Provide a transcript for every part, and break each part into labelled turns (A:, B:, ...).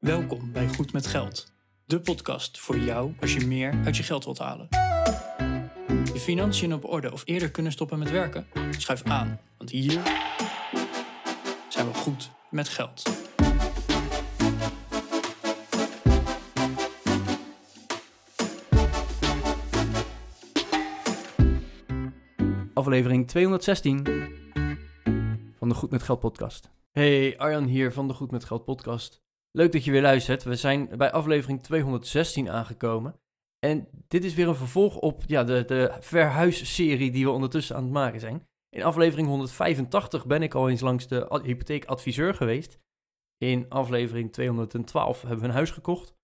A: Welkom bij Goed met Geld, de podcast voor jou als je meer uit je geld wilt halen. Je financiën op orde of eerder kunnen stoppen met werken? Schuif aan, want hier zijn we goed met geld.
B: aflevering 216 van de Goed met Geld podcast. Hey, Arjan hier van de Goed met Geld podcast. Leuk dat je weer luistert. We zijn bij aflevering 216 aangekomen. En dit is weer een vervolg op ja, de, de verhuisserie die we ondertussen aan het maken zijn. In aflevering 185 ben ik al eens langs de hypotheekadviseur geweest. In aflevering 212 hebben we een huis gekocht.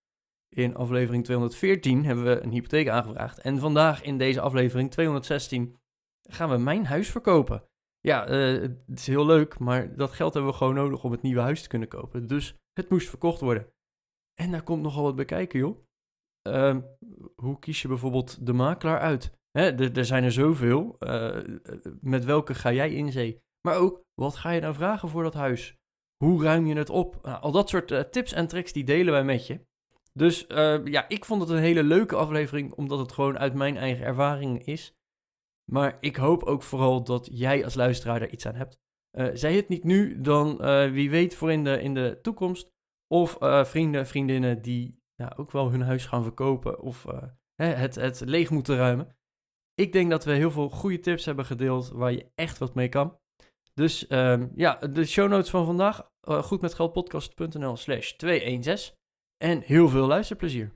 B: In aflevering 214 hebben we een hypotheek aangevraagd. En vandaag in deze aflevering 216 gaan we mijn huis verkopen. Ja, eh, het is heel leuk, maar dat geld hebben we gewoon nodig om het nieuwe huis te kunnen kopen. Dus het moest verkocht worden. En daar komt nogal wat bij kijken, joh. Ehm, hoe kies je bijvoorbeeld de makelaar uit? Er zijn er zoveel. Uh, met welke ga jij in zee? Maar ook, wat ga je nou vragen voor dat huis? Hoe ruim je het op? Nou, al dat soort tips en tricks die delen wij met je. Dus ja, ik vond het een hele leuke aflevering, omdat het gewoon uit mijn eigen ervaring is. Maar ik hoop ook vooral dat jij als luisteraar er iets aan hebt. Zij het niet nu, dan wie weet voor in de, in de toekomst. Of uh, vrienden, vriendinnen die ja, ook wel hun huis gaan verkopen of het, het leeg moeten ruimen. Ik denk dat we heel veel goede tips hebben gedeeld waar je echt wat mee kan. Dus um, ja, de show notes van vandaag, goedmetgeldpodcast.nl slash 216. En heel veel luisterplezier.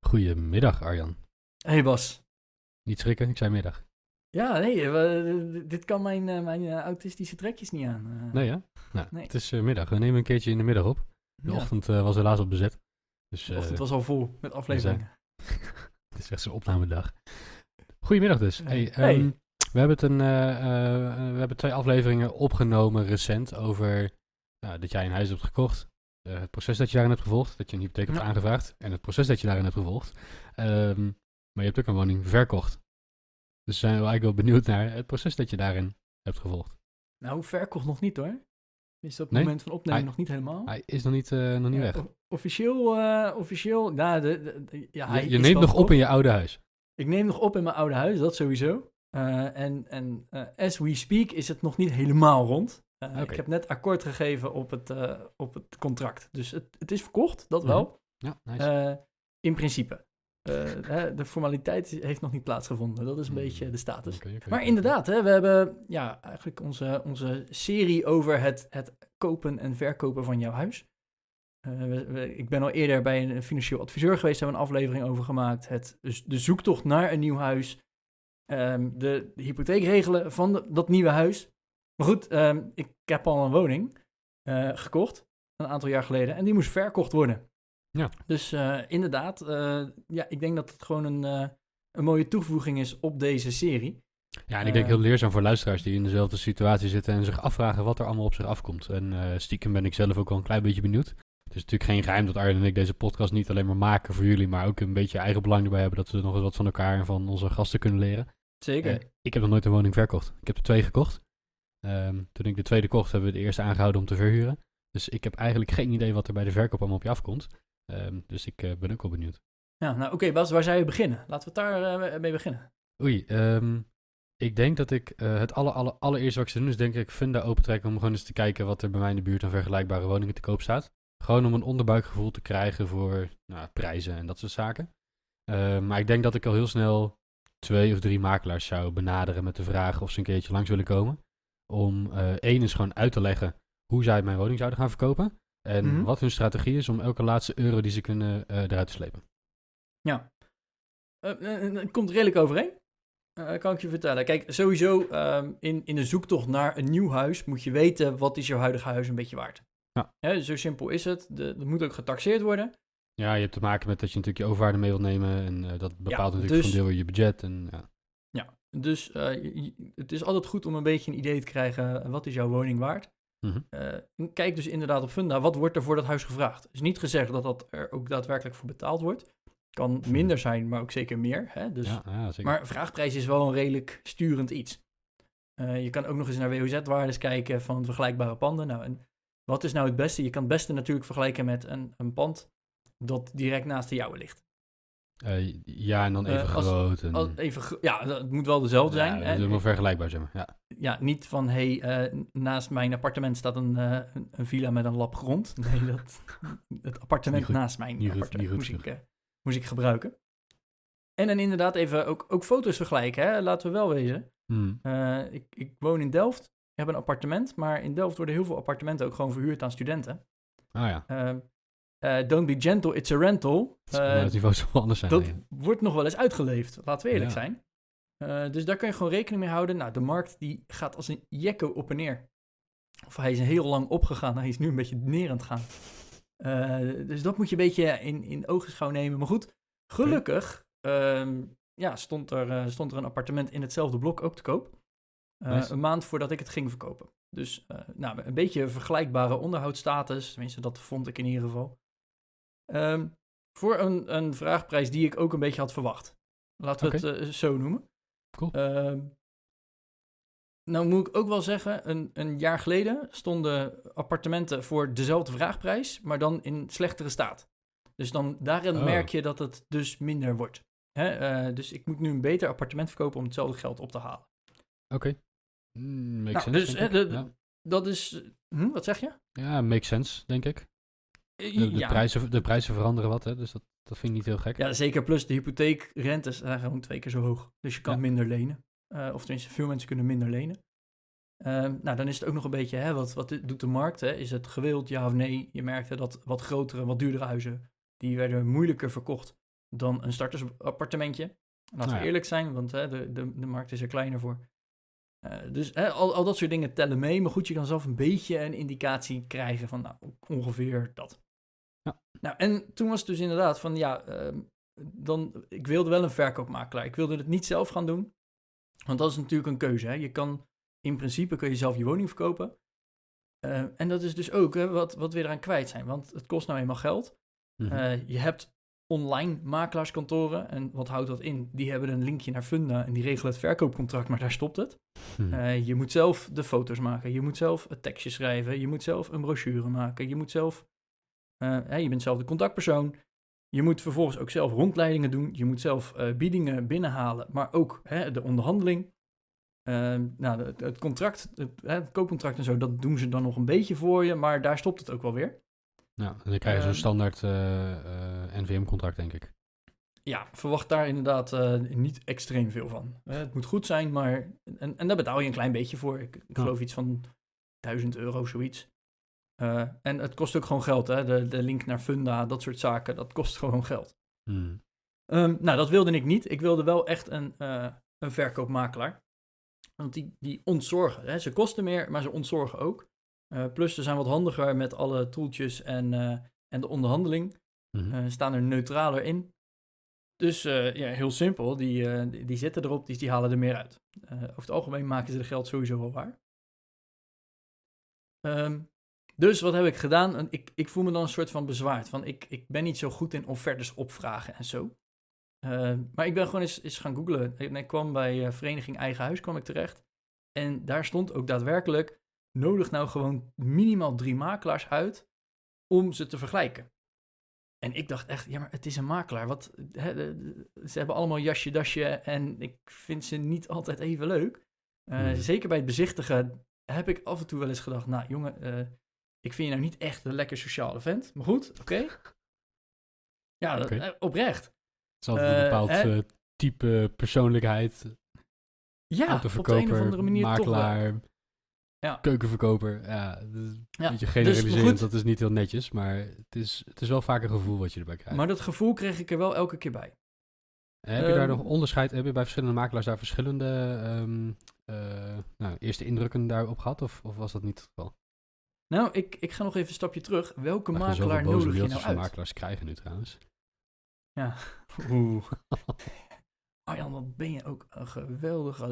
C: Goedemiddag, Arjan.
B: Hey Bas.
C: Niet schrikken, ik zei middag.
B: Ja, nee, dit kan mijn, uh, mijn autistische trekjes niet aan.
C: Nee, ja? Nou, nee. Het is middag. We nemen een keertje in de middag op. De ja. ochtend was helaas op bezet.
B: Dus, de ochtend was al vol met afleveringen.
C: het is echt zo'n opnamedag. Goedemiddag dus. Hey, hey. Um, we, hebben het een, we hebben twee afleveringen opgenomen recent over dat jij een huis hebt gekocht. Uh, het proces dat je daarin hebt gevolgd, dat je een hypotheek hebt aangevraagd en het proces dat je daarin hebt gevolgd. Um, maar je hebt ook een woning verkocht. Dus zijn we eigenlijk wel benieuwd naar het proces dat je daarin hebt gevolgd.
B: Nou, verkocht nog niet hoor. Is op het moment van opnemen
C: hij,
B: nog niet helemaal?
C: Hij is nog niet, uh, nog niet ja, weg.
B: Officieel, uh, officieel, nou, de, de, ja, hij
C: je, je neemt nog op in je oude huis.
B: Ik neem nog op in mijn oude huis, dat sowieso. Uh, en en as we speak is het nog niet helemaal rond. Uh, Ik heb net akkoord gegeven op het, op het contract. Dus het, het is verkocht, dat wel.
C: Mm Ja, nice.
B: in principe. De formaliteit heeft nog niet plaatsgevonden. Dat is een mm. beetje de status. Okay, okay, maar okay. inderdaad, hè, we hebben ja, eigenlijk onze, onze serie over het, het kopen en verkopen van jouw huis. We, we, ik ben al eerder bij een financieel adviseur geweest, hebben we een aflevering over gemaakt. Het, dus de zoektocht naar een nieuw huis. Um, de, de hypotheekregelen van de, dat nieuwe huis. Maar goed, um, ik heb al een woning uh, gekocht, een aantal jaar geleden, en die moest verkocht worden.
C: Ja.
B: Dus uh, inderdaad, uh, ja, ik denk dat het gewoon een, een mooie toevoeging is op deze serie.
C: Ja, en ik denk heel leerzaam voor luisteraars die in dezelfde situatie zitten en zich afvragen wat er allemaal op zich afkomt. En stiekem ben ik zelf ook wel een klein beetje benieuwd. Het is natuurlijk geen geheim dat Arjen en ik deze podcast niet alleen maar maken voor jullie, maar ook een beetje eigen belang erbij hebben dat we nog eens wat van elkaar en van onze gasten kunnen leren.
B: Zeker.
C: ik heb nog nooit een woning verkocht. Ik heb er twee gekocht. Um, toen ik de tweede kocht, hebben we de eerste aangehouden om te verhuren. Dus ik heb eigenlijk geen idee wat er bij de verkoop allemaal op je afkomt. Um, dus ik uh, ben ook wel benieuwd.
B: Ja, nou oké okay, Bas, waar zou je beginnen? Laten we het daar uh, mee beginnen.
C: Oei, um, ik denk dat ik uh, het aller, aller, allereerste wat ik zou doen is denk ik Funda opentrekken om gewoon eens te kijken wat er bij mij in de buurt aan vergelijkbare woningen te koop staat. Gewoon om een onderbuikgevoel te krijgen voor nou, prijzen en dat soort zaken. Uh, maar ik denk dat ik al heel snel twee of drie makelaars zou benaderen met de vraag of ze een keertje langs willen komen om één is gewoon uit te leggen hoe zij mijn woning zouden gaan verkopen. En mm -hmm. wat hun strategie is om elke laatste euro die ze kunnen uh, eruit te slepen.
B: Ja, uh, het komt redelijk overeen. kan ik je vertellen. Kijk, sowieso um, in, in de zoektocht naar een nieuw huis moet je weten wat is jouw huidige huis een beetje waard.
C: Ja.
B: ja zo simpel is het. De, dat moet ook getaxeerd worden.
C: Ja, je hebt te maken met dat je natuurlijk je overwaarde mee wilt nemen. En dat bepaalt ja, natuurlijk dus, van deel je budget. En, ja.
B: ja, dus uh, het is altijd goed om een beetje een idee te krijgen, wat is jouw woning waard?
C: Mm
B: -hmm. uh, kijk dus inderdaad op Funda, wat wordt er voor dat huis gevraagd? is niet gezegd dat dat er ook daadwerkelijk voor betaald wordt. Kan minder zijn, maar ook zeker meer. Hè? Dus,
C: ja, ja, zeker.
B: Maar vraagprijs is wel een redelijk sturend iets. Eh, je kan ook nog eens naar WOZ-waardes kijken van vergelijkbare panden. Nou, en wat is nou het beste? Je kan het beste natuurlijk vergelijken met een, een pand dat direct naast de jouwe ligt.
C: Eh, ja, en dan even
B: Eh, als-
C: groot. En,
B: Als- even, ja, dat moet wel dezelfde zijn.
C: Ja,
B: hè?
C: dat is wel vergelijkbaar, zeg maar. Ja.
B: Ja, niet van, hé, hey, eh, naast mijn appartement staat een, een, een villa met een lap grond. Nee, dat, het appartement
C: goed.
B: naast mijn
C: goed-
B: appartement
C: goed
B: moest, ik, moest ik gebruiken. En dan inderdaad even ook, ook foto's vergelijken, hè? laten we wel wezen.
C: Hmm.
B: Ik, ik woon in Delft, ik heb een appartement, maar in Delft worden heel veel appartementen ook gewoon verhuurd aan studenten.
C: Ah ja,
B: Eh, don't be gentle, it's a rental.
C: maar
B: Eh,
C: het niveau zal wel anders zijn.
B: dat wordt nog wel eens uitgeleefd, laten we eerlijk
C: Ja.
B: zijn. Eh, dus daar kun je gewoon rekening mee houden. Nou, de markt die gaat als een jekko op en neer. Of hij is heel lang opgegaan, hij is nu een beetje neer aan het gaan. Dus dat moet je een beetje in, in ogenschouw nemen. Maar goed, gelukkig ehm, ja, stond, er, stond er een appartement in hetzelfde blok ook te koop.
C: Nice.
B: Een maand voordat ik het ging verkopen. Dus nou, een beetje vergelijkbare onderhoudsstatus. Tenminste, dat vond ik in ieder geval. Ehm, voor een, een vraagprijs die ik ook een beetje had verwacht. Laten we het eh, zo noemen.
C: Cool.
B: Ehm, nou moet ik ook wel zeggen, een, een jaar geleden stonden appartementen voor dezelfde vraagprijs, maar dan in slechtere staat. Dus dan daarin
C: Oh.
B: merk je dat het dus minder wordt. Hè? eh, dus ik moet nu een beter appartement verkopen om hetzelfde geld op te halen.
C: Oké. Mm, makes
B: Nou,
C: sense,
B: dus,
C: denk
B: hè,
C: ik.
B: de-
C: ja.
B: Dat is... hm, wat zeg je?
C: ja, makes sense, denk ik.
B: Eh,
C: De, de
B: ja.
C: prijzen, de prijzen veranderen wat, hè, dus dat, dat vind ik niet heel gek.
B: ja, zeker. Plus de hypotheekrentes zijn gewoon twee keer zo hoog. Dus je kan
C: Ja.
B: minder lenen. Eh, of tenminste, veel mensen kunnen minder lenen. Ehm, nou, dan is het ook nog een beetje, hè, wat, wat doet de markt? Hè? Is het gewild, ja of nee? Je merkte dat wat grotere, wat duurdere huizen, die werden moeilijker verkocht dan een startersappartementje. Laten
C: Nou
B: we
C: ja.
B: eerlijk zijn, want hè, de, de, de markt is er kleiner voor. Eh, dus hè, al, al dat soort dingen tellen mee. Maar goed, je kan zelf een beetje een indicatie krijgen van nou, ongeveer dat.
C: Ja.
B: Nou, en toen was het dus inderdaad van ja, ehm, dan, ik wilde wel een verkoopmakelaar. Ik wilde het niet zelf gaan doen. Want dat is natuurlijk een keuze. Hè. Je kan, in principe kun je zelf je woning verkopen. Eh, en dat is dus ook hè, wat, wat we eraan kwijt zijn. Want het kost nou eenmaal geld.
C: Mhm.
B: Eh, je hebt online makelaarskantoren. En wat houdt dat in? Die hebben een linkje naar Funda en die regelen het verkoopcontract, maar daar stopt het.
C: Mhm.
B: Eh, je moet zelf de foto's maken. Je moet zelf het tekstje schrijven. Je moet zelf een brochure maken. Je moet zelf... eh, je bent zelf de contactpersoon. Je moet vervolgens ook zelf rondleidingen doen. Je moet zelf eh, biedingen binnenhalen, maar ook hè, de onderhandeling. Nou, het, het contract, het, het koopcontract en zo, dat doen ze dan nog een beetje voor je, maar daar stopt het ook wel weer.
C: Ja, en dan krijg je zo'n
B: Ehm,
C: standaard eh, eh, NVM-contract, denk ik.
B: Ja, verwacht daar inderdaad eh, niet extreem veel van. Het moet goed zijn, maar... En, en daar betaal je een klein beetje voor. Ik, ik geloof iets van 1000 euro, zoiets. En het kost ook gewoon geld, hè. De, de link naar Funda, dat soort zaken, dat kost gewoon geld.
C: Hmm.
B: Ehm, nou, dat wilde ik niet. Ik wilde wel echt een, een verkoopmakelaar. Want die, die ontzorgen. Hè. Ze kosten meer, maar ze ontzorgen ook. Eh, plus, ze zijn wat handiger met alle toeltjes en, eh, en de onderhandeling. Eh, staan er neutraler in. Dus ja, heel simpel. Die, die, die zitten erop, die, die halen er meer uit. Over het algemeen maken ze de geld sowieso wel waar. Ehm, dus wat heb ik gedaan? Ik, ik voel me dan een soort van bezwaard. Van ik, ik ben niet zo goed in offertes opvragen en zo. Ehm, maar ik ben gewoon eens, eens gaan googlen. En ik kwam bij Vereniging Eigen Huis kwam ik terecht. En daar stond ook daadwerkelijk... nodig nou gewoon minimaal drie makelaars uit... om ze te vergelijken. En ik dacht echt, ja, maar het is een makelaar. Wat, ze hebben allemaal jasje, dasje en ik vind ze niet altijd even leuk. Eh,
C: Hmm.
B: Zeker bij het bezichtigen heb ik af en toe wel eens gedacht, nou jongen, eh, ik vind je nou niet echt een lekker sociale vent. Maar goed, oké. Ja, dat- eh, oprecht.
C: Het is altijd een bepaald type persoonlijkheid.
B: Ja, op de een of andere manier toch wel. Ja.
C: keukenverkoper. Ja, dat is
B: Ja, dus,
C: generaliserend,
B: goed.
C: dat is niet heel netjes, maar het is, het is wel vaak een gevoel wat je erbij krijgt.
B: Maar dat gevoel kreeg ik er wel elke keer bij.
C: En heb je daar
B: ehm,
C: nog onderscheid, heb je bij verschillende makelaars daar verschillende ehm, eh, nou, eerste indrukken daarop gehad, of, of was dat niet het geval?
B: Nou, ik, ik ga nog even een stapje terug. Welke makelaar nodig je nou uit?
C: makelaars krijgen nu trouwens.
B: Oeh. Arjan, wat ben je ook een geweldige...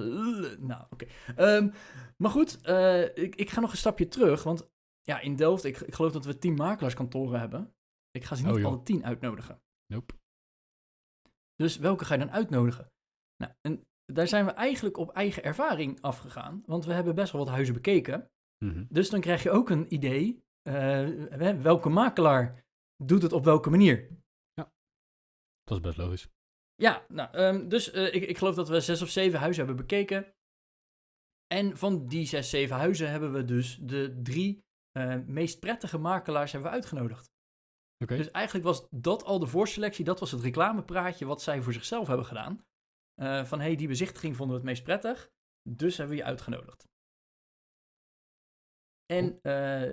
B: Nou, oké. Ehm, maar goed, eh, ik, ik ga nog een stapje terug. Want ja, in Delft, ik, ik geloof dat we tien makelaarskantoren hebben. Ik ga ze niet
C: Oh,
B: alle tien uitnodigen.
C: Nope.
B: Dus welke ga je dan uitnodigen? Nou, en daar zijn we eigenlijk op eigen ervaring afgegaan. Want we hebben best wel wat huizen bekeken.
C: Mhm.
B: Dus dan krijg je ook een idee. eh, welke makelaar doet het op welke manier?
C: Dat is best logisch.
B: Ja, nou, ehm, dus eh, ik, ik geloof dat we zes of zeven huizen hebben bekeken. En van die zes, zeven huizen hebben we dus de drie eh, meest prettige makelaars hebben we uitgenodigd.
C: Oké.
B: Dus eigenlijk was dat al de voorselectie, dat was het reclamepraatje wat zij voor zichzelf hebben gedaan. Eh, van hé, hey, die bezichtiging vonden we het meest prettig, dus hebben we je uitgenodigd. En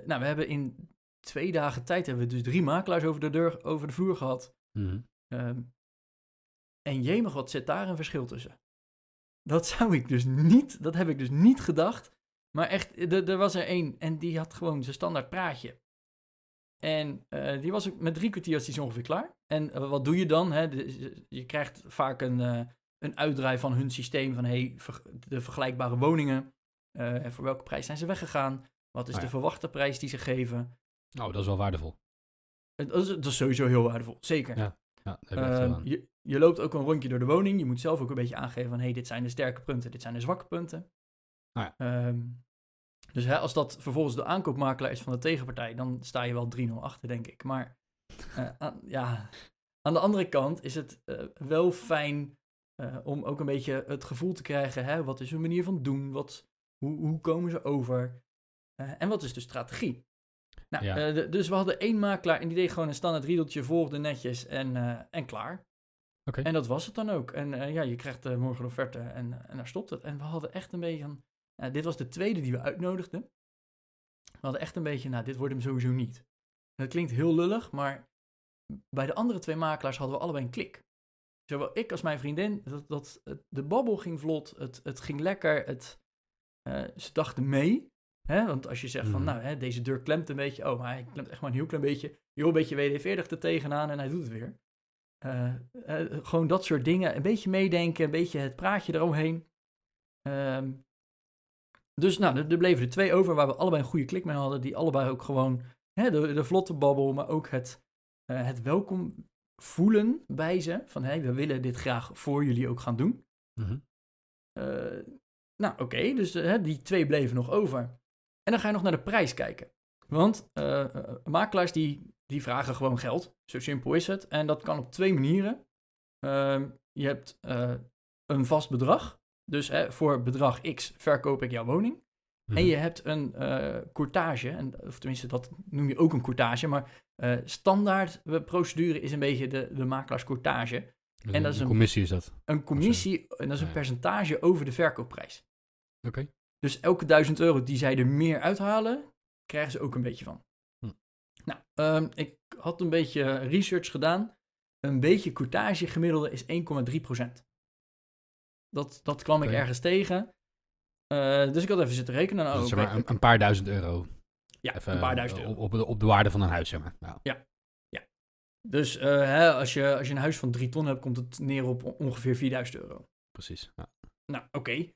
B: nou, we hebben in twee dagen tijd hebben we dus drie makelaars over de, deur, over de vloer gehad. Ehm, en jemig, wat zit daar een verschil tussen? Dat zou ik dus niet, dat heb ik dus niet gedacht. Maar echt, er er was er één en die had gewoon zijn standaard praatje. En eh, die was ook met drie kwartier was ongeveer klaar. En eh, wat doe je dan? Hè? De- je krijgt vaak een, eh, een uitdraai van hun systeem van hey, ver- de vergelijkbare woningen. eh, en voor welke prijs zijn ze weggegaan? Wat is
C: Oh
B: de verwachte prijs die ze geven?
C: Oh, dat is wel waardevol.
B: Eh, Dat is, dat is sowieso heel waardevol, zeker.
C: Ja, Ja, je
B: Ehm, je, loopt ook een rondje door de woning. Je moet zelf ook een beetje aangeven van... hey, dit zijn de sterke punten, dit zijn de zwakke punten.
C: Ah ja.
B: Ehm, dus hè, als dat vervolgens de aankoopmakelaar is van de tegenpartij... dan sta je wel 3-0 achter, denk ik. Maar eh, aan, ja, aan de andere kant is het eh, wel fijn... eh, om ook een beetje het gevoel te krijgen... Hè, wat is hun manier van doen? Wat, hoe, hoe komen ze over? En wat is de strategie? Nou,
C: Ja.
B: eh, de- dus we hadden één makelaar en die deed gewoon een standaard riedeltje, volgde netjes en, eh, en klaar. En dat was het dan ook. En eh, ja, je krijgt morgen een offerte en, en daar stopt het. En we hadden echt een beetje van, dit was de tweede die we uitnodigden. We hadden echt een beetje, nou, dit wordt hem sowieso niet. Dat klinkt heel lullig, maar bij de andere twee makelaars hadden we allebei een klik. Zowel ik als mijn vriendin, dat, dat, het- de babbel ging vlot, het, het ging lekker, het, ze dachten mee. Hè? Want als je zegt van,
C: Mhm.
B: nou, hè, deze deur klemt een beetje. Oh, maar hij klemt echt maar een heel klein beetje. Heel beetje WD-40 er tegenaan en hij doet het weer. Eh, eh, gewoon dat soort dingen. Een beetje meedenken, een beetje het praatje eromheen. Ehm, dus nou, er, er bleven er twee over waar we allebei een goede klik mee hadden. Die allebei ook gewoon hè, de, de vlotte babbel, maar ook het, eh, het welkom voelen bij ze. Van, hé, we willen dit graag voor jullie ook gaan doen.
C: Mhm.
B: Nou, oké, dus die twee bleven nog over. En dan ga je nog naar de prijs kijken. Want eh, eh, makelaars die, die vragen gewoon geld. Zo simpel is het. En dat kan op twee manieren. Ehm, je hebt eh, een vast bedrag. Dus voor bedrag X verkoop ik jouw woning. En
C: Mhm.
B: je hebt een courtage, en, of tenminste dat noem je ook een courtage, maar standaard procedure is een beetje de, de makelaarscourtage.
C: Dus
B: en dat is een-
C: commissie is dat.
B: Een commissie, en dat is een percentage over de verkoopprijs.
C: Oké.
B: Dus elke duizend euro die zij er meer uithalen, krijgen ze ook een beetje van.
C: Hm.
B: Nou, ehm, ik had een beetje research gedaan. Een beetje courtage gemiddelde is 1,3%. Dat, dat kwam ik ergens tegen. Eh, dus ik had even zitten rekenen. Nou,
C: Dus maar een, een paar duizend euro.
B: ja,
C: Even,
B: een paar duizend
C: eh,
B: euro.
C: Op, op, de, op de waarde van een huis, zeg maar. Ja.
B: Dus eh, hè, als, je, als je een huis van 3 ton hebt, komt het neer op on- ongeveer 4000 euro.
C: Precies. Ja.
B: Nou, oké.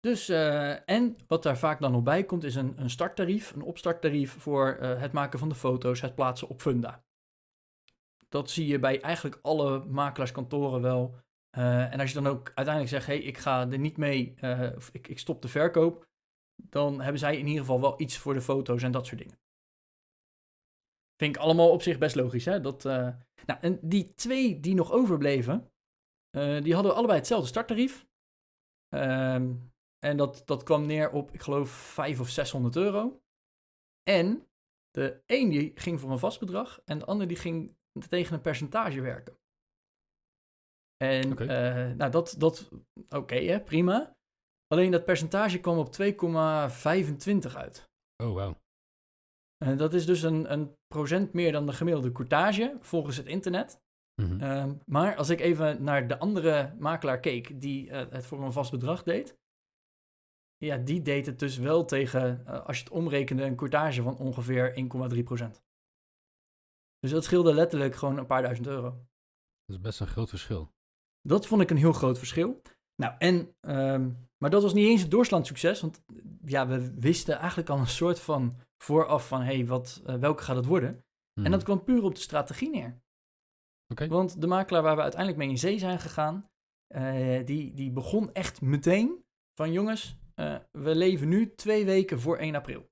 B: Dus, eh, en wat daar vaak dan nog bij komt, is een, een starttarief, een opstarttarief voor eh, het maken van de foto's, het plaatsen op Funda. Dat zie je bij eigenlijk alle makelaarskantoren wel. Eh, en als je dan ook uiteindelijk zegt, hé, hey, ik ga er niet mee, of ik, ik stop de verkoop, dan hebben zij in ieder geval wel iets voor de foto's en dat soort dingen. Vind ik allemaal op zich best logisch, hè? Dat, Nou, en die twee die nog overbleven, die hadden allebei hetzelfde starttarief. Ehm, en dat, dat kwam neer op, ik geloof, 500 of 600 euro. En de een die ging voor een vast bedrag en de ander die ging tegen een percentage werken. En eh, nou, dat, dat oké, hè, prima. Alleen dat percentage kwam op 2,25 uit.
C: Oh, wauw.
B: En dat is dus een, een procent meer dan de gemiddelde courtage volgens het internet.
C: Mhm.
B: Ehm, maar als ik even naar de andere makelaar keek die eh, het voor een vast bedrag deed. Ja, die deed het dus wel tegen, eh, als je het omrekende, een courtage van ongeveer 1,3%. Dus dat scheelde letterlijk gewoon een paar duizend euro.
C: Dat is best een groot verschil.
B: Dat vond ik een heel groot verschil. Nou, en, ehm, maar dat was niet eens het doorslaand succes, want ja, we wisten eigenlijk al een soort van vooraf van, hé, hey, wat, eh, welke gaat het worden? En
C: Mhm.
B: dat kwam puur op de strategie neer. Want de makelaar waar we uiteindelijk mee in zee zijn gegaan, eh, die, die begon echt meteen van jongens, eh, we leven nu twee weken voor 1 april.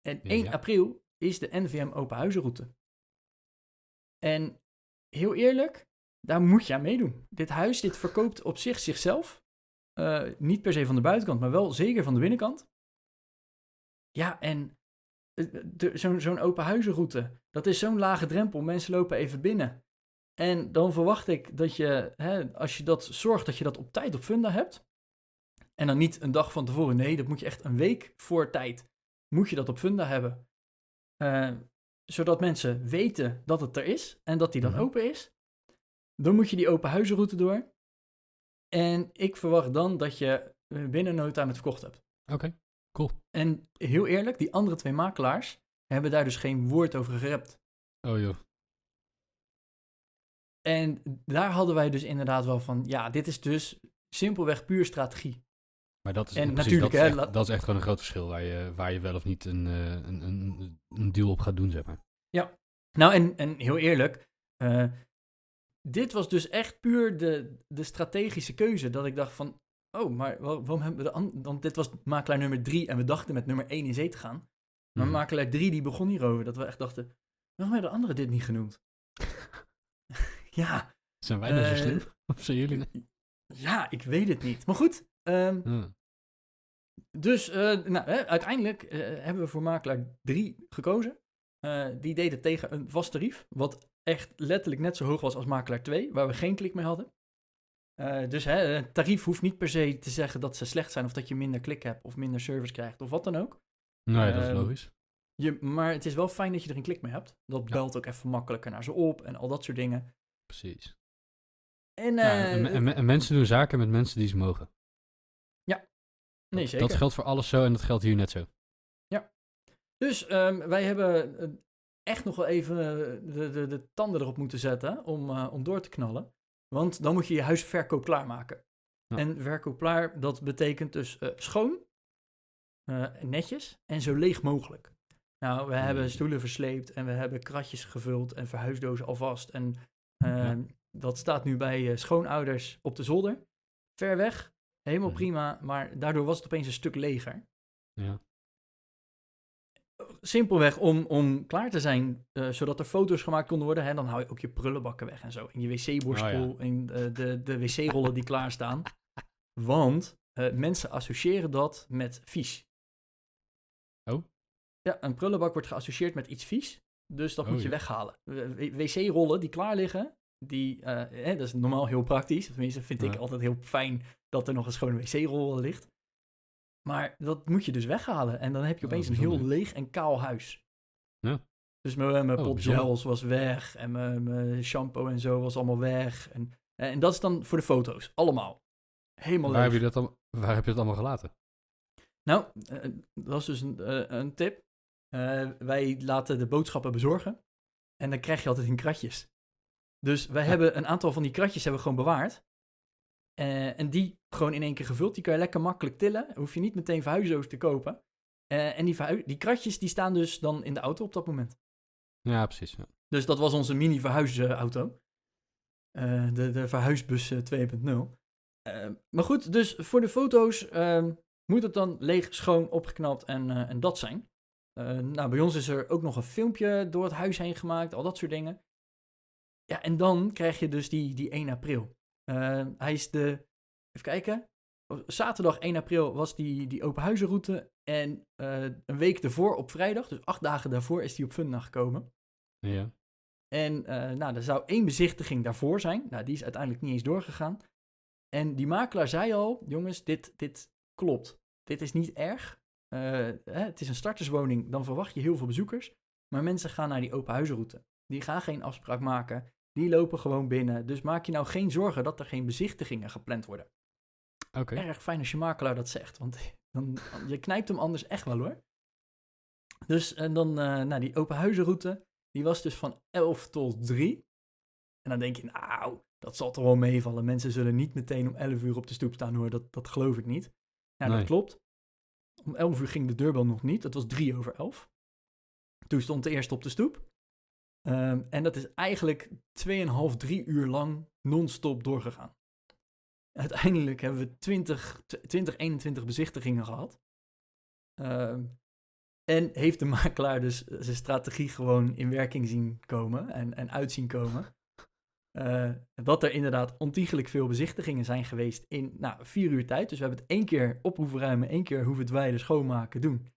B: En 1
C: Ja.
B: april is de NVM open huizenroute. En heel eerlijk, daar moet je aan meedoen. Dit huis, dit verkoopt op zich zichzelf. Eh, niet per se van de buitenkant, maar wel zeker van de binnenkant. Ja, en eh, zo'n zo'n open huizenroute, dat is zo'n lage drempel. Mensen lopen even binnen. En dan verwacht ik dat je, hè, als je dat zorgt, dat je dat op tijd op funda hebt. En dan niet een dag van tevoren. Nee, dat moet je echt een week voor tijd. Moet je dat op funda hebben. Eh, zodat mensen weten dat het er is en dat die dan
C: Mhm.
B: open is. Dan moet je die open huizenroute door. En ik verwacht dan dat je eh, binnen no time het verkocht hebt.
C: Oké, cool.
B: En heel eerlijk, die andere twee makelaars hebben daar dus geen woord over gerept.
C: Oh joh.
B: En daar hadden wij dus inderdaad wel van, ja, dit is dus simpelweg puur strategie.
C: Maar dat is,
B: En
C: precies,
B: natuurlijk,
C: dat, is echt, dat is echt gewoon een groot verschil waar je, waar je wel of niet een, eh, een, een, een deal op gaat doen, zeg maar.
B: Nou, en, en heel eerlijk, eh, dit was dus echt puur de, de strategische keuze. Dat ik dacht van, oh, maar waar- waarom hebben we de an- Want dit was makelaar nummer drie en we dachten met nummer één in zee te gaan. Maar
C: Mhm.
B: makelaar drie die begon hierover. Dat we echt dachten, waarom hebben de anderen dit niet genoemd? ja,
C: Zijn wij nou zo
B: Eh,
C: slim? Of zijn jullie? nou?
B: ja, ik weet het niet. Maar goed,
C: Ja.
B: Dus eh, nou, hè, uiteindelijk eh, hebben we voor makelaar 3 gekozen. Eh, die deden tegen een vast tarief, wat echt letterlijk net zo hoog was als makelaar 2, waar we geen klik mee hadden. Dus hè, een tarief hoeft niet per se te zeggen dat ze slecht zijn of dat je minder klik hebt of minder service krijgt of wat dan ook.
C: Ja, dat is
B: Ehm,
C: logisch.
B: Je, maar het is wel fijn dat je er een klik mee hebt. Dat
C: Ja.
B: belt ook even makkelijker naar ze op en al dat soort dingen.
C: Precies.
B: En,
C: Ja, en, en, en mensen doen zaken met mensen die ze mogen.
B: Nee,
C: dat,
B: zeker.
C: dat geldt voor alles zo en dat geldt hier net zo.
B: Dus ehm, wij hebben eh, echt nog wel even eh, de, de, de tanden erop moeten zetten om, eh, om door te knallen. Want dan moet je je huis verkoop klaarmaken.
C: Ja.
B: En verkoop klaar, dat betekent dus schoon, netjes en zo leeg mogelijk. Nou, we hebben
C: Hmm.
B: stoelen versleept en we hebben kratjes gevuld en verhuisdozen alvast. En ehm,
C: Ja.
B: dat staat nu bij schoonouders op de zolder. Ver weg, helemaal prima, maar daardoor was het opeens een stuk leger
C: Ja.
B: simpelweg om, om klaar te zijn, eh, zodat er foto's gemaakt konden worden. Hè, dan hou je ook je prullenbakken weg en zo. En je wc-borstel
C: Oh,
B: en eh, de, de wc-rollen die klaarstaan. Want eh, mensen associëren dat met vies.
C: Oh?
B: Ja, een prullenbak wordt geassocieerd met iets vies. Dus dat
C: Oh,
B: moet je
C: ja.
B: weghalen. Wc-rollen die klaar liggen, die, hè, dat is normaal heel praktisch. Tenminste, vind ik altijd heel fijn dat er nog een schone wc-rol ligt. Maar dat moet je dus weghalen. En dan heb je
C: Oh,
B: opeens een heel leeg en kaal huis.
C: Ja.
B: Dus mijn, mijn
C: Oh,
B: pot gels was weg. En mijn, mijn shampoo en zo was allemaal weg. En, en dat is dan voor de foto's. Allemaal. Helemaal
C: Waar
B: leeg.
C: heb, je dat al, waar heb je dat allemaal gelaten?
B: Nou, eh, dat is dus een, eh, een tip. Eh, wij laten de boodschappen bezorgen. En dan krijg je altijd in kratjes. Dus wij
C: Ja.
B: hebben een aantal van die kratjes hebben we gewoon bewaard. Eh, en die gewoon in één keer gevuld. Die kan je lekker makkelijk tillen. Hoef je niet meteen verhuisdoos te kopen. Eh, en die, die kratjes die staan dus dan in de auto op dat moment.
C: Ja, precies. Ja.
B: Dus dat was onze mini verhuisauto. Eh, de, de verhuisbus eh, 2.0. Eh, maar goed, dus voor de foto's ehm, moet het dan leeg, schoon, opgeknapt en, en dat zijn. Nou, bij ons is er ook nog een filmpje door het huis heen gemaakt, al dat soort dingen. Ja, en dan krijg je dus die, die 1 april. Eh, hij is de, even kijken, zaterdag 1 april was die, die open huizenroute. En eh, een week ervoor op vrijdag, dus acht dagen daarvoor, is die op Funda gekomen.
C: ja.
B: En eh, nou, er zou één bezichtiging daarvoor zijn. Nou, die is uiteindelijk niet eens doorgegaan. En die makelaar zei al, jongens, dit, dit klopt. Dit is niet erg. Eh, hè, het is een starterswoning, dan verwacht je heel veel bezoekers. Maar mensen gaan naar die open huizenroute. Die gaan geen afspraak maken. Die lopen gewoon binnen. Dus maak je nou geen zorgen dat er geen bezichtigingen gepland worden.
C: Oké.
B: Erg fijn als je makelaar dat zegt. Want dan, je knijpt hem anders echt wel hoor. Dus en dan, eh nou, die open huizenroute, die was dus van 11 tot 3. En dan denk je, nou, dat zal toch wel meevallen. Mensen zullen niet meteen om 11 uur op de stoep staan hoor. Dat, dat geloof ik niet. Nou,
C: Nee.
B: dat klopt. Om 11 uur ging de deurbel nog niet. Dat was 3 over 11. Toen stond de eerste op de stoep. Ehm, en dat is eigenlijk 2,5, 3 uur lang non-stop doorgegaan. uiteindelijk hebben we 20, 20 21 bezichtigingen gehad. Ehm, en heeft de makelaar dus zijn strategie gewoon in werking zien komen en, en uitzien komen. Uh, dat er inderdaad ontiegelijk veel bezichtigingen zijn geweest in nou, vier uur tijd. Dus we hebben het één keer op hoeven ruimen, één keer hoeven dweilen, schoonmaken, doen.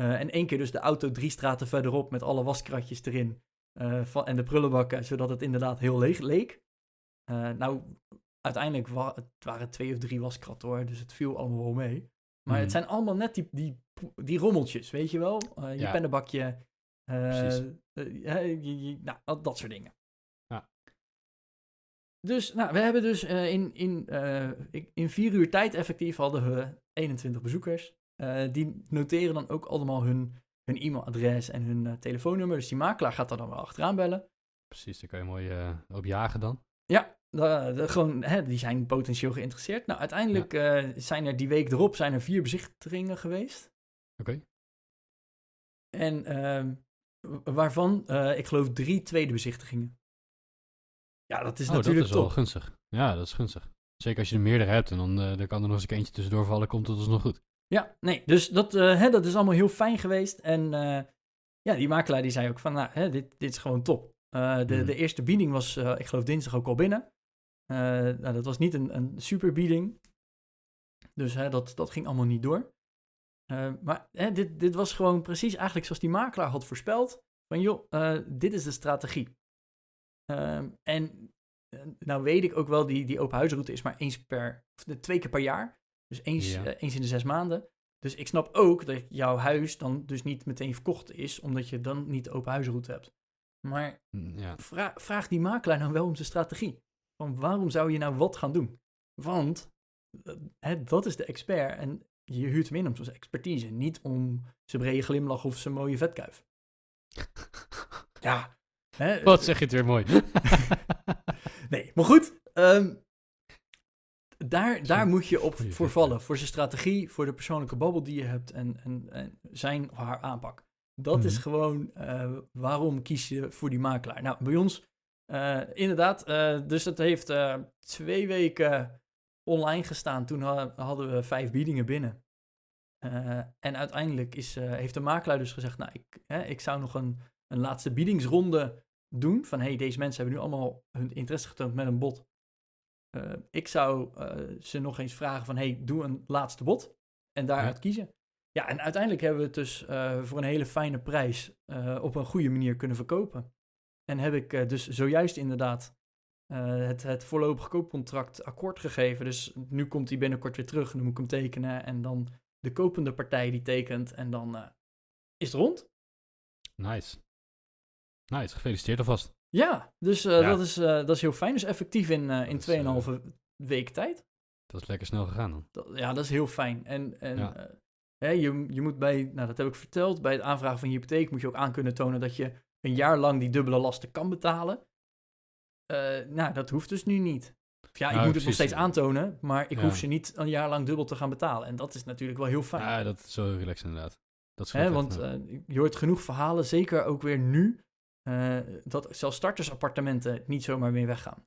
B: Uh, en één keer dus de auto drie straten verderop met alle waskratjes erin. Uh, van, en de prullenbakken, zodat het inderdaad heel leeg leek. nou, uiteindelijk wa het waren twee of drie waskratten hoor, dus het viel allemaal wel mee. Maar het mhm. zijn allemaal net die, die, die rommeltjes, weet je wel? je ja. pennenbakje, nou, dat soort dingen. Dus nou, we hebben dus in, in, in vier uur tijd effectief hadden we 21 bezoekers. Die noteren dan ook allemaal hun, hun e-mailadres en hun telefoonnummer. Dus die makelaar gaat daar dan wel achteraan bellen.
C: Precies, daar kan je mooi op jagen dan.
B: Ja, de, de, gewoon, hè, die zijn potentieel geïnteresseerd. Nou, uiteindelijk ja. zijn er die week erop zijn er vier bezichtigingen geweest.
C: Oké. Okay.
B: En ehm, waarvan, ik geloof, drie tweede bezichtigingen. Ja, dat is
C: oh,
B: natuurlijk
C: dat is wel gunstig. Ja, dat is gunstig. Zeker als je er meerdere hebt en dan, dan kan er nog eens een eentje tussendoor vallen, komt het dus nog goed.
B: Ja, nee, dus dat, uh, hè, dat is allemaal heel fijn geweest. En uh, ja, die makelaar die zei ook van, nou, hè, dit, dit is gewoon top. de, mm. de eerste bieding was, ik geloof dinsdag ook al binnen. nou, dat was niet een, een super bieding. Dus hè, dat, dat ging allemaal niet door. maar hè, dit, dit was gewoon precies eigenlijk zoals die makelaar had voorspeld. Van joh, dit is de strategie. Ehm, en eh, nou weet ik ook wel, die, die open huisroute is maar eens per, of twee keer per jaar. Dus eens, eh, eens in de zes maanden. Dus ik snap ook dat jouw huis dan dus niet meteen verkocht is, omdat je dan niet open huisroute hebt. Maar
C: mm, ja.
B: vraag, vraag die makelaar nou wel om zijn strategie. Van waarom zou je nou wat gaan doen? Want eh, hè, dat is de expert en je huurt hem in om zijn expertise, niet om zijn brede glimlach of zijn mooie vetkuif. ja,
C: Hè? Wat zeg je het weer mooi.
B: nee, maar goed. Um, daar, daar moet je op voor vallen. Voor zijn strategie, voor de persoonlijke babbel die je hebt en, en, en zijn of haar aanpak. Dat is mhm. gewoon uh, waarom kies je voor die makelaar. Nou, bij ons uh, inderdaad. Uh, dus dat heeft twee weken online gestaan. Toen hadden we vijf biedingen binnen. en uiteindelijk is, heeft de makelaar dus gezegd: Nou, ik, hè, ik zou nog een, een laatste biedingsronde doen. Van hey, deze mensen hebben nu allemaal hun interesse getoond met een bot. Uh, ik zou uh, ze nog eens vragen van hey, doe een laatste bot. En daaruit ja. kiezen. Ja, en uiteindelijk hebben we het dus uh, voor een hele fijne prijs op een goede manier kunnen verkopen. En heb ik dus zojuist inderdaad het, het voorlopig koopcontract akkoord gegeven. Dus nu komt hij binnenkort weer terug en dan moet ik hem tekenen. En dan de kopende partij die tekent en dan is het rond.
C: Nice. Nice, gefeliciteerd alvast.
B: Ja, dus uh, Dat, is, uh, dat is heel fijn. Dus effectief in, uh, in 2,5 week tijd.
C: Dat is lekker snel gegaan dan.
B: Dat, ja, dat is heel fijn. En, en ja. hè, je, je moet bij, nou dat heb ik verteld, bij het aanvragen van je hypotheek moet je ook aan kunnen tonen dat je een jaar lang die dubbele lasten kan betalen. nou, dat hoeft dus nu niet. Ja, ik nou, moet het nog steeds aantonen, maar ik hoef ze niet een jaar lang dubbel te gaan betalen. En dat is natuurlijk wel heel fijn.
C: Ja, dat is zo relaxed inderdaad. Dat is
B: Hè, want je hoort genoeg verhalen, zeker ook weer nu, uh, dat zelfs startersappartementen niet zomaar meer weggaan.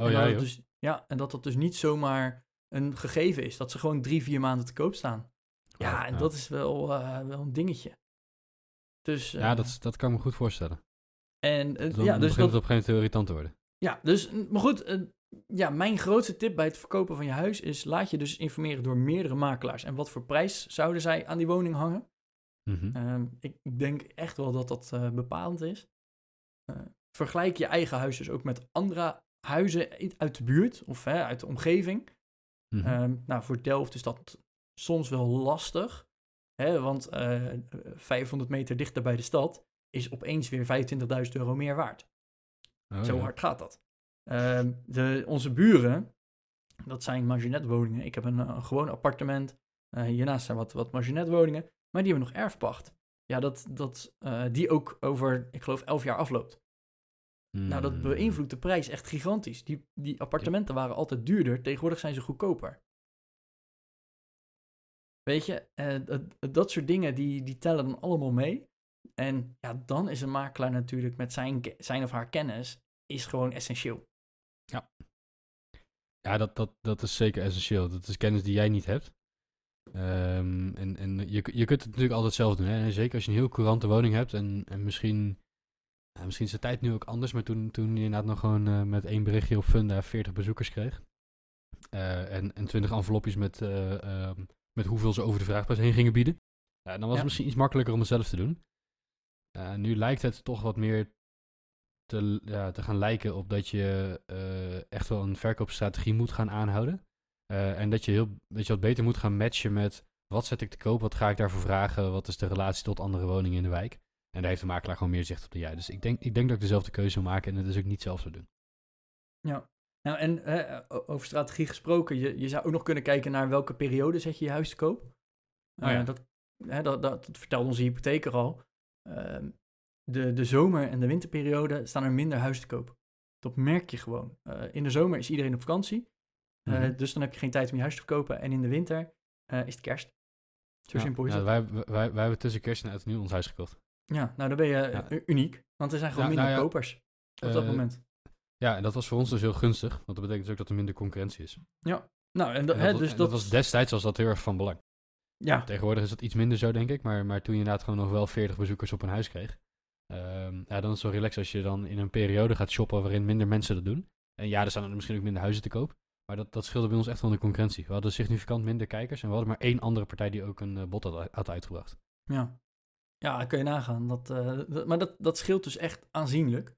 C: Oh ja,
B: dus, ja, en dat dat dus niet zomaar een gegeven is. Dat ze gewoon drie, vier maanden te koop staan. Ja, oh, en dat is wel, uh, wel een dingetje. Dus,
C: ja, uh, dat, dat kan ik me goed voorstellen.
B: En,
C: dan
B: ja, dus
C: begint dat, het op geen moment irritant te worden.
B: Ja, dus, maar goed, ja, mijn grootste tip bij het verkopen van je huis is: laat je dus informeren door meerdere makelaars. En wat voor prijs zouden zij aan die woning hangen?
C: Mm
B: -hmm. ik denk echt wel dat dat uh, bepalend is. Uh, vergelijk je eigen huis dus ook met andere huizen uit de buurt of hè, uit de omgeving. Mm -hmm. um, nou, voor Delft is dat soms wel lastig. Hè, want uh, eh, 500 meter dichter bij de stad is opeens weer 25.000 euro meer waard. Oh, Zo ja. hard gaat dat. Um, de, onze buren, dat zijn marginetwoningen. Ik heb een, een gewoon appartement. hiernaast zijn wat, wat marginetwoningen. Maar die hebben nog erfpacht. Ja, dat, dat, uh, die ook over, ik geloof, elf jaar afloopt. Mm. Nou, dat hmm. beïnvloedt de prijs echt gigantisch. Die, die appartementen waren altijd duurder, tegenwoordig zijn ze goedkoper. Weet je, uh, dat, dat soort dingen die, die tellen dan allemaal mee. En ja, dan is een makelaar natuurlijk met zijn, zijn of haar kennis is gewoon essentieel.
C: Ja. Ja, dat, dat, dat is zeker essentieel. Dat is kennis die jij niet hebt. Ehm, en en je, je kunt het natuurlijk altijd zelf doen. Hè? En zeker als je een heel courante woning hebt. En, en misschien, misschien is de tijd nu ook anders. Maar toen, toen je inderdaad nog gewoon eh, met één berichtje op Funda 40 bezoekers kreeg. eh, en, en 20 envelopjes met, eh, ehm, met hoeveel ze over de vraagprijs heen gingen bieden. Dan was
B: Ja.
C: het misschien iets makkelijker om het zelf te doen. Nu lijkt het toch wat meer te, ja, te gaan lijken op dat je echt wel een verkoopstrategie moet gaan aanhouden. Eh, en dat je, heel, dat je wat beter moet gaan matchen met wat zet ik te koop, wat ga ik daarvoor vragen, wat is de relatie tot andere woningen in de wijk. En daar heeft de makelaar gewoon meer zicht op dan jij. Dus ik denk, ik denk dat ik dezelfde keuze zou maken en het dus ook niet zelf zou doen.
B: Ja. Nou, en over strategie gesproken, je, je zou ook nog kunnen kijken naar welke periode zet je je huis te koop.
C: Oh ja.
B: Eh, dat, hè, dat, dat, dat vertelde onze hypotheker al. Ehm, de, de zomer- en de winterperiode staan er minder huizen te koop. Dat merk je gewoon. Eh, in de zomer is iedereen op vakantie. Eh,
C: Mhm.
B: dus dan heb je geen tijd om je huis te verkopen. En in de winter eh, is het kerst. Zo
C: Ja,
B: simpel is
C: ja,
B: het.
C: Wij, wij, wij, hebben tussen kerst en oud en nieuw ons huis gekocht.
B: Ja, nou dan ben je eh,
C: Ja.
B: uniek. Want er zijn gewoon
C: Ja,
B: minder
C: nou ja,
B: kopers op dat moment.
C: Ja, en dat was voor ons dus heel gunstig, want dat betekent dus ook dat er minder concurrentie is.
B: Nou, en, dat,
C: En
B: hè, dus
C: en
B: dat,
C: dat was destijds was dat heel erg van belang.
B: ja,
C: Tegenwoordig is dat iets minder zo, denk ik. Maar, maar toen je inderdaad gewoon nog wel 40 bezoekers op een huis kreeg. ehm, ja, dan is het zo relaxed als je dan in een periode gaat shoppen waarin minder mensen dat doen. En ja, er staan er misschien ook minder huizen te koop. Maar dat, dat scheelde bij ons echt wel de concurrentie. We hadden significant minder kijkers. En we hadden maar één andere partij die ook een eh, bod had, had uitgebracht.
B: Ja, ja kun je nagaan. Dat, eh, dat- maar dat, dat scheelt dus echt aanzienlijk.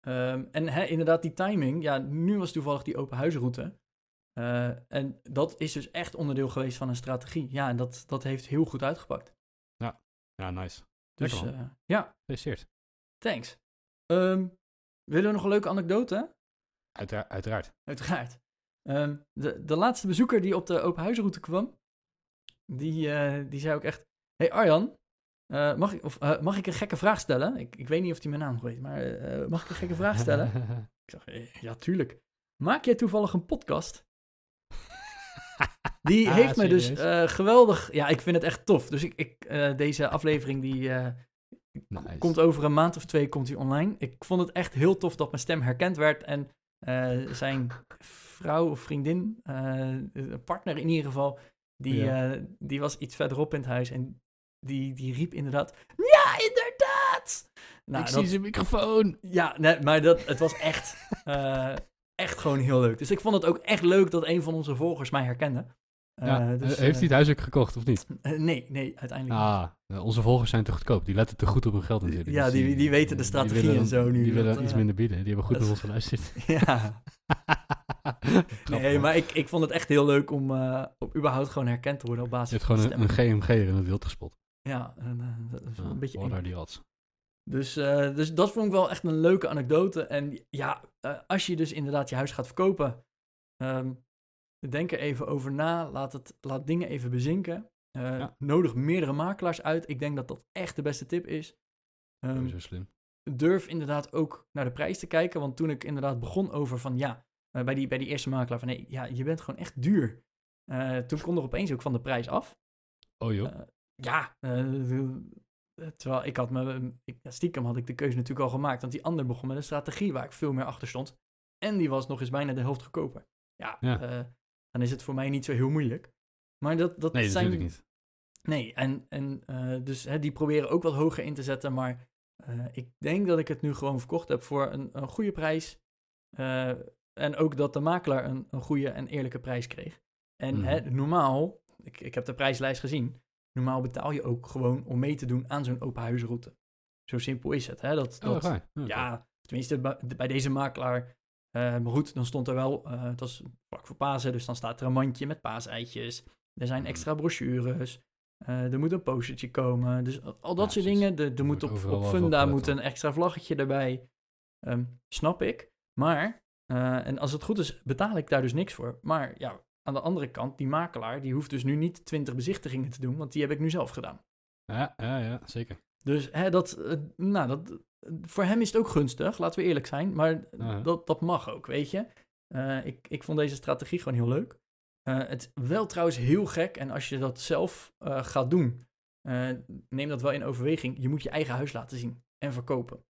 B: Ehm, en hè, inderdaad, die timing. Ja, nu was toevallig die open huisroute. Eh, en dat is dus echt onderdeel geweest van een strategie. Ja, en dat, dat heeft heel goed uitgepakt.
C: Ja, nice.
B: Dus eh, ja,
C: Gefeliciteerd.
B: thanks. Ehm, willen we nog een leuke anekdote?
C: Uitera- uiteraard.
B: Uiteraard. Ehm, de, de laatste bezoeker die op de open huisroute kwam, die, eh, die zei ook echt... hey Arjan, eh, mag, ik, of, eh, mag ik een gekke vraag stellen? Ik, ik weet niet of hij mijn naam nog weet, maar mag ik een gekke vraag stellen? ik zeg, ja, tuurlijk. Maak jij toevallig een podcast? Die
C: Ah,
B: heeft me dus geweldig... Ja, ik vind het echt tof. Dus ik, ik, deze aflevering die...
C: Nice.
B: Komt over een maand of twee komt hij online. Ik vond het echt heel tof dat mijn stem herkend werd. En eh, zijn vrouw of vriendin, eh, een partner in ieder geval, die,
C: Ja.
B: eh, die was iets verderop in het huis. En die, die riep inderdaad, ja, inderdaad! Nou,
C: ik
B: dat-
C: zie zijn microfoon.
B: ja, nee, maar dat, het was echt, echt gewoon heel leuk. Dus ik vond het ook echt leuk dat een van onze volgers mij herkende. Eh,
C: Ja,
B: dus,
C: eh, heeft hij het huis ook gekocht of niet?
B: eh, nee, nee, uiteindelijk niet.
C: Ah, eh, onze volgers zijn te goedkoop. Die letten te goed op hun geld natuurlijk.
B: Ja,
C: Dus
B: die- die weten de
C: die
B: strategie
C: willen
B: en zo nu,
C: Die willen
B: dat,
C: iets
B: eh,
C: minder bieden. Die hebben goed naar ons geluisterd.
B: Ja. Nee, maar ik, ik vond het echt heel leuk om, eh, om überhaupt gewoon herkend te worden op
C: Je
B: basis
C: hebt
B: van
C: gewoon
B: de
C: een,
B: stem.
C: een GMG in het wild gespot.
B: Ja, en, eh, dat is wel
C: Ja,
B: een beetje eng.
C: the odds?
B: Dus, eh, dus dat vond ik wel echt een leuke anekdote. En ja, eh, als je dus inderdaad je huis gaat verkopen, ehm, denk er even over na. Laat, het, laat dingen even bezinken. Eh,
C: Ja.
B: Nodig meerdere makelaars uit. Ik denk dat dat echt de beste tip is. Ehm,
C: Sowieso slim.
B: durf inderdaad ook naar de prijs te kijken. Want toen ik inderdaad begon over van ja, eh, bij, die, bij die eerste makelaar van nee, ja, je bent gewoon echt duur. Eh, toen kon er opeens ook van de prijs af.
C: Oh joh.
B: Ja, terwijl ik had me, ik, stiekem had ik de keuze natuurlijk al gemaakt. Want die ander begon met een strategie waar ik veel meer achter stond. En die was nog eens bijna de helft goedkoper. Ja,
C: Ja.
B: Dan is het voor mij niet zo heel moeilijk. Maar dat, dat
C: nee,
B: zijn...
C: natuurlijk niet.
B: Nee, en, en eh, dus hè, die proberen ook wat hoger in te zetten. Maar eh, ik denk dat ik het nu gewoon verkocht heb voor een, een goede prijs. Eh, en ook dat de makelaar een, een goede en eerlijke prijs kreeg. En
C: Mhm.
B: hè, normaal, ik, ik heb de prijslijst gezien. Normaal betaal je ook gewoon om mee te doen aan zo'n open huisroute. Zo simpel is het. Hè? Dat,
C: Oh,
B: dat, ja, tenminste bij, bij deze makelaar. Eh, maar goed, dan stond er wel, eh het was vlak voor Pasen, dus dan staat er een mandje met paaseitjes. Er zijn
C: Mhm.
B: extra brochures. eh, er moet een postertje komen. Dus al al dat
C: Ja,
B: soort
C: precies.
B: dingen. Er, er moet op, op Funda moet een extra vlaggetje erbij. Ehm, snap ik. Maar, en als het goed is, betaal ik daar dus niks voor. Maar ja, aan de andere kant, die makelaar, die hoeft dus nu niet 20 bezichtigingen te doen, want die heb ik nu zelf gedaan.
C: Ja, ja, ja, zeker.
B: Dus hè, dat, nou, dat, voor hem is het ook gunstig, laten we eerlijk zijn. Maar
C: Ja.
B: dat, dat mag ook, weet je. Eh, ik, ik vond deze strategie gewoon heel leuk. Eh, het is wel trouwens heel gek. En als je dat zelf eh, gaat doen, neem dat wel in overweging. Je moet je eigen huis laten zien en verkopen.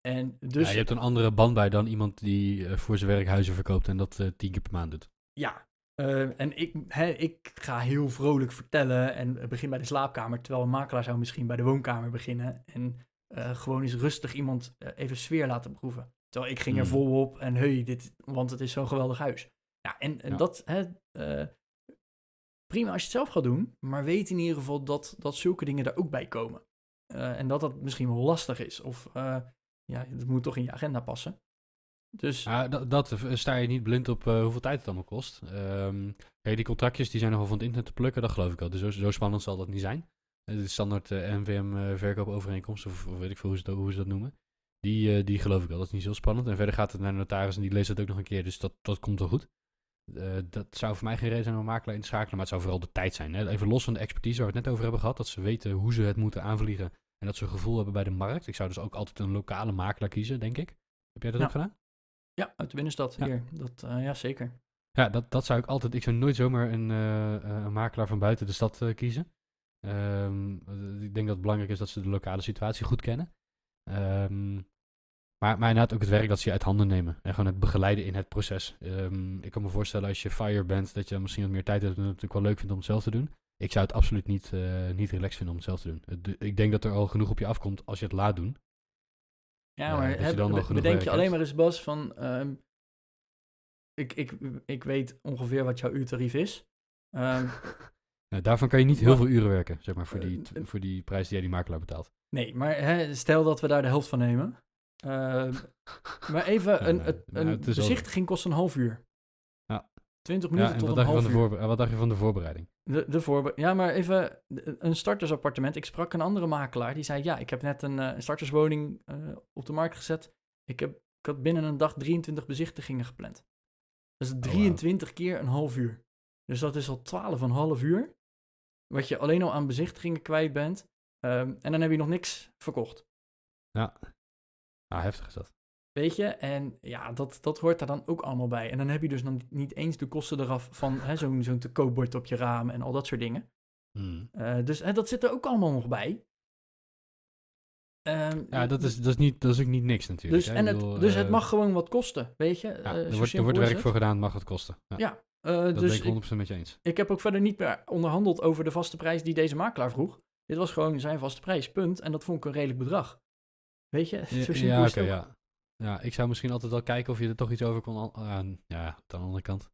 B: En dus,
C: Ja, je hebt een andere band bij dan iemand die voor zijn werk huizen verkoopt en dat tien keer per maand doet.
B: Ja, en ik, hè, ik ga heel vrolijk vertellen en begin bij de slaapkamer, terwijl een makelaar zou misschien bij de woonkamer beginnen en eh, gewoon eens rustig iemand eh, even sfeer laten proeven. Terwijl ik ging er
C: Hmm.
B: volop en hey, dit, want het is zo'n geweldig huis. Ja, en, en
C: Ja.
B: dat, hè, eh, prima als je het zelf gaat doen, maar weet in ieder geval dat, dat zulke dingen er ook bij komen. En dat dat misschien wel lastig is, of ja, het moet toch in je agenda passen. Dus
C: Ah, dat, dat sta je niet blind op hoeveel tijd het allemaal kost. Ehm, kijk, die contractjes die zijn nogal van het internet te plukken, dat geloof ik al. Dus zo, zo spannend zal dat niet zijn. Eh, De standaard eh, NVM eh, verkoopovereenkomst, of, of weet ik veel hoe ze, dat, hoe ze dat noemen. Die, die geloof ik al, dat is niet zo spannend. En verder gaat het naar de notaris en die leest het ook nog een keer, dus dat, dat komt wel goed. Dat zou voor mij geen reden zijn om een makelaar in te schakelen, maar het zou vooral de tijd zijn. Hè? Even los van de expertise waar we het net over hebben gehad, dat ze weten hoe ze het moeten aanvliegen en dat ze een gevoel hebben bij de markt. Ik zou dus ook altijd een lokale makelaar kiezen, denk ik. Heb jij dat
B: Ja.
C: ook gedaan?
B: ja, uit de binnenstad
C: Ja.
B: hier, dat, ja zeker.
C: Ja, dat, dat zou ik altijd. Ik zou nooit zomaar een, een makelaar van buiten de stad kiezen. Ehm, eh, ik denk dat het belangrijk is dat ze de lokale situatie goed kennen. Ehm, maar, maar inderdaad ook het werk dat ze je uit handen nemen. En gewoon het begeleiden in het proces. Ehm, ik kan me voorstellen als je fire bent, dat je dan misschien wat meer tijd hebt en het natuurlijk wel leuk vindt om het zelf te doen. Ik zou het absoluut niet, eh niet relaxed vinden om het zelf te doen. Het- ik denk dat er al genoeg op je afkomt als je het laat doen.
B: Ja,
C: Ja,
B: maar
C: dat je
B: heb,
C: dan al
B: bedenk je alleen
C: hebt.
B: maar eens, Bas, van... ik, ik, ik weet ongeveer wat jouw uurtarief is. Ehm,
C: Nou, daarvan kan je niet heel veel uren werken, zeg maar, voor die,
B: Eh, eh,
C: voor die prijs die jij die makelaar betaalt.
B: nee, maar hè, stel dat we daar de helft van nemen. Ehm, maar even, een,
C: nou,
B: een
C: wel-
B: bezichtiging kost een half uur.
C: Ja.
B: 20
C: Ja,
B: minuten
C: en
B: tot een half uur.
C: voorbe- wat dacht je van de voorbereiding?
B: De, de voorbe- ja, maar even een startersappartement. Ik sprak een andere makelaar die zei: Ja, ik heb net een, eh, een starterswoning eh, op de markt gezet. Ik, heb, ik had binnen een dag 23 bezichtigingen gepland. Dat is
C: wauw.
B: 23 keer een half uur. Dus dat is al 12,5 uur. Wat je alleen al aan bezichtigingen kwijt bent. Ehm, en dan heb je nog niks verkocht.
C: Ja. Ah, heftig is dat.
B: Weet je? En ja, dat, dat hoort daar dan ook allemaal bij. En dan heb je dus dan niet eens de kosten eraf van zo'n zo'n te koopbord op je raam en al dat soort dingen.
C: Hmm.
B: Eh, dus hè, dat zit er ook allemaal nog bij. Ehm,
C: Ja, dat is, dat, is niet, dat is ook niet niks natuurlijk.
B: dus,
C: hè.
B: en het,
C: bedoel,
B: dus het
C: eh,
B: mag gewoon wat kosten, weet je?
C: Ja,
B: Eh,
C: er wordt, er wordt werk voor gedaan, mag het kosten. Ja,
B: Ja, eh,
C: dat
B: dus
C: ben ik
B: ik,
C: 100% met je eens.
B: ik heb ook verder niet meer onderhandeld over de vaste prijs die deze makelaar vroeg. Dit was gewoon zijn vaste prijs, punt. En dat vond ik een redelijk bedrag. Weet je,
C: ja,
B: het ook.
C: ja. Ja, ik zou misschien altijd wel kijken of je er toch iets over kon... an- ah, ja, aan de andere kant.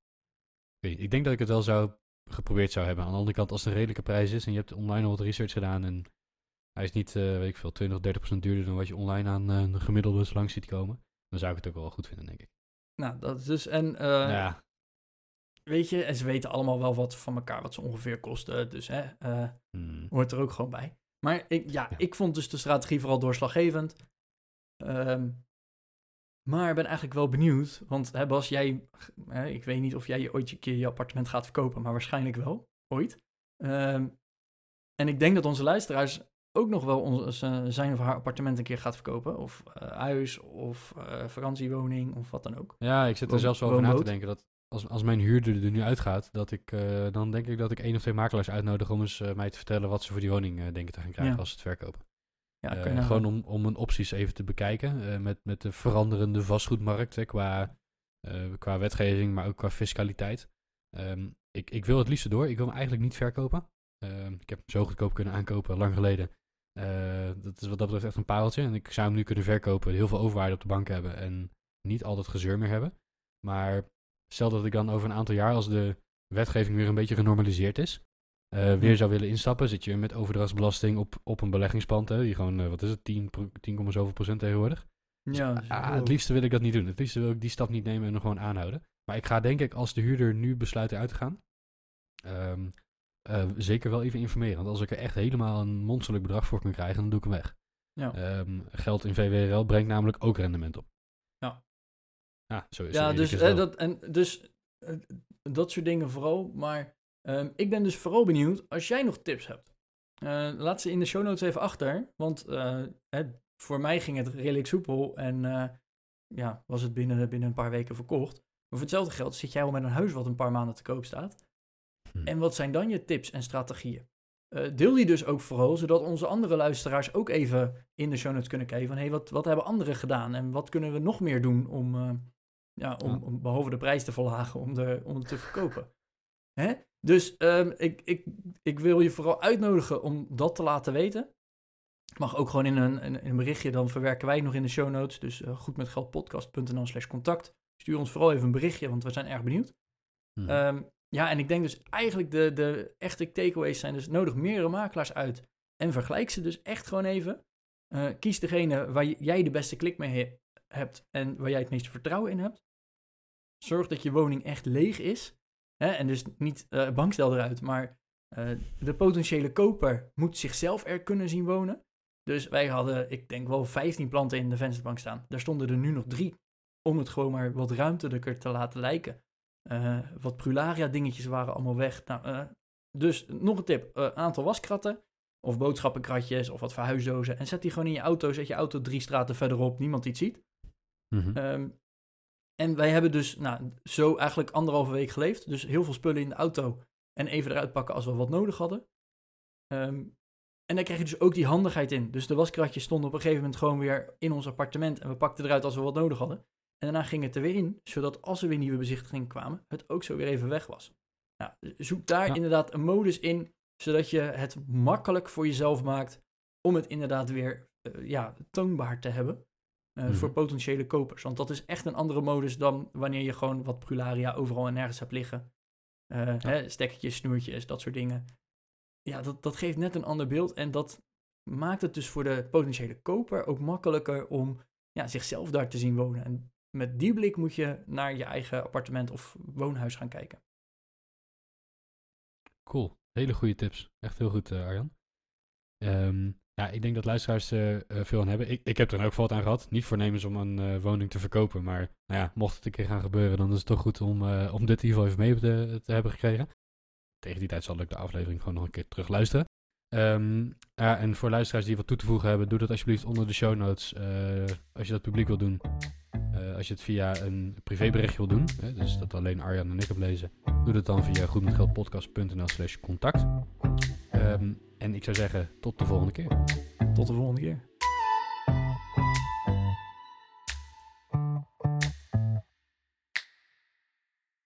C: Ik, ik denk dat ik het wel zou geprobeerd zou hebben. Aan de andere kant, als het een redelijke prijs is en je hebt online al wat research gedaan en hij is niet, eh, weet ik veel, 20 of 30 procent duurder dan wat je online aan eh, een gemiddelde langs ziet komen, dan zou ik het ook wel goed vinden, denk ik.
B: Nou, dat is dus... En eh,
C: ja,
B: weet je, en ze weten allemaal wel wat van elkaar, wat ze ongeveer kosten. Dus hè, eh,
C: hmm.
B: hoort er ook gewoon bij. Maar ik, ja,
C: Ja.
B: ik vond dus de strategie vooral doorslaggevend. Ehm, maar ben eigenlijk wel benieuwd, want hè, Bas, jij, hè, ik weet niet of jij ooit een keer je appartement gaat verkopen, maar waarschijnlijk wel, ooit. Ehm, en ik denk dat onze luisteraars ook nog wel ons, eh, zijn of haar appartement een keer gaat verkopen. Of eh, huis, of eh, vakantiewoning, of wat dan ook.
C: ja, ik zit er zelfs over na te denken dat als, als mijn huurder er nu uitgaat, dat ik, eh, dan denk ik dat ik één of twee makelaars uitnodig om eens eh, mij te vertellen wat ze voor die woning eh, denken te gaan krijgen
B: Ja.
C: als ze het verkopen.
B: Ja, nagaan.
C: gewoon om, om een opties even te bekijken. met, met de veranderende vastgoedmarkt hè, qua, qua wetgeving, maar ook qua fiscaliteit. Ehm, ik, ik wil het liefst door. Ik wil hem eigenlijk niet verkopen. Ehm, ik heb hem zo goedkoop kunnen aankopen, lang geleden. Dat is wat dat betreft echt een pareltje. En ik zou hem nu kunnen verkopen, heel veel overwaarde op de bank hebben en niet al dat gezeur meer hebben. Maar stel dat ik dan over een aantal jaar, als de wetgeving weer een beetje genormaliseerd is, eh, weer zou willen instappen, zit je met overdrachtsbelasting op, op een beleggingspand, hè, die gewoon, eh, wat is het, 10, pro- 10, zoveel procent tegenwoordig.
B: ja,
C: Ah,
B: dus-
C: het liefste wil ik dat niet doen. Het liefste wil ik die stap niet nemen en hem gewoon aanhouden. Maar ik ga denk ik, als de huurder nu besluit eruit te gaan, ehm, eh, zeker wel even informeren. Want als ik er echt helemaal een monsterlijk bedrag voor kan krijgen, dan doe ik hem weg.
B: ja.
C: Ehm, geld in VWRL brengt namelijk ook rendement op.
B: Ja.
C: Zo is
B: Ja, dus, dat, en, dus eh, dat soort dingen vooral. Maar ehm, ik ben dus vooral benieuwd als jij nog tips hebt. Eh, laat ze in de show notes even achter. Want eh, hè, voor mij ging het redelijk soepel. En ja, was het binnen, binnen een paar weken verkocht. Maar voor hetzelfde geld zit jij al met een huis wat een paar maanden te koop staat.
C: Hm.
B: En wat zijn dan je tips en strategieën? deel die dus ook vooral, zodat onze andere luisteraars ook even in de show notes kunnen kijken van, hé, hey, wat, wat hebben anderen gedaan en wat kunnen we nog meer doen om, ja, om,
C: Ja.
B: om behalve de prijs te verlagen, om, de, om het te verkopen. Hè? Dus ehm, ik, ik, ik wil je vooral uitnodigen om dat te laten weten. Mag ook gewoon in een, in een berichtje, dan verwerken wij het nog in de show notes. Dus eh goedmetgeldpodcast.nl slash contact. Stuur ons vooral even een berichtje, want we zijn erg benieuwd.
C: Mhm.
B: Ehm, ja, en ik denk dus eigenlijk de, de echte takeaways zijn dus nodig meerdere makelaars uit. En vergelijk ze dus echt gewoon even. Eh, kies degene waar jij de beste klik mee he- hebt en waar jij het meeste vertrouwen in hebt. Zorg dat je woning echt leeg is. Hè? En dus niet eh bankstel eruit, maar eh, de potentiële koper moet zichzelf er kunnen zien wonen. Dus wij hadden, ik denk wel 15 planten in de vensterbank staan. Daar stonden er nu nog drie. Om het gewoon maar wat ruimtelijker te laten lijken. Eh, wat prularia dingetjes waren allemaal weg. Nou, dus nog een tip. eh, aantal waskratten. Of boodschappenkratjes of wat verhuisdozen. En zet die gewoon in je auto. Zet je auto drie straten verderop. Niemand het ziet. Ehm, en wij hebben dus nou, zo eigenlijk anderhalve week geleefd. Dus heel veel spullen in de auto. En even eruit pakken als we wat nodig hadden. Ehm, en daar krijg je dus ook die handigheid in. Dus de waskratjes stonden op een gegeven moment gewoon weer in ons appartement. En we pakten eruit als we wat nodig hadden. En daarna ging het er weer in. Zodat als er weer nieuwe bezichtigingen kwamen, het ook zo weer even weg was. Nou, zoek daar
C: Ja.
B: inderdaad een modus in. Zodat je het makkelijk voor jezelf maakt. Om het inderdaad weer eh, ja, toonbaar te hebben.
C: Mhm.
B: Voor potentiële kopers. Want dat is echt een andere modus dan wanneer je gewoon wat prularia overal en nergens hebt liggen. Eh, hè, stekkertjes, snoertjes, dat soort dingen. Ja, dat, dat geeft net een ander beeld. En dat maakt het dus voor de potentiële koper ook makkelijker om ja, zichzelf daar te zien wonen. En met die blik moet je naar je eigen appartement of woonhuis gaan kijken.
C: Cool. Hele goede tips. Echt heel goed, eh, Arjan. Ehm, ja, ik denk dat luisteraars er eh, veel aan hebben. Ik, ik heb er ook wat aan gehad. Niet voornemens om een eh, woning te verkopen. Maar nou ja, mocht het een keer gaan gebeuren, dan is het toch goed om, om dit in ieder geval even mee te, te hebben gekregen. Tegen die tijd zal ik de aflevering gewoon nog een keer terug luisteren. Ehm, ja, en voor luisteraars die wat toe te voegen hebben, doe dat alsjeblieft onder de show notes. als je dat publiek wil doen. Als je het via een privéberichtje wil doen, hè, dus dat alleen Arjan en ik heb lezen, doe dat dan via goedmetgeldpodcast.nl slash contact. Ehm, en ik zou zeggen, tot de volgende keer.
B: Tot de volgende keer.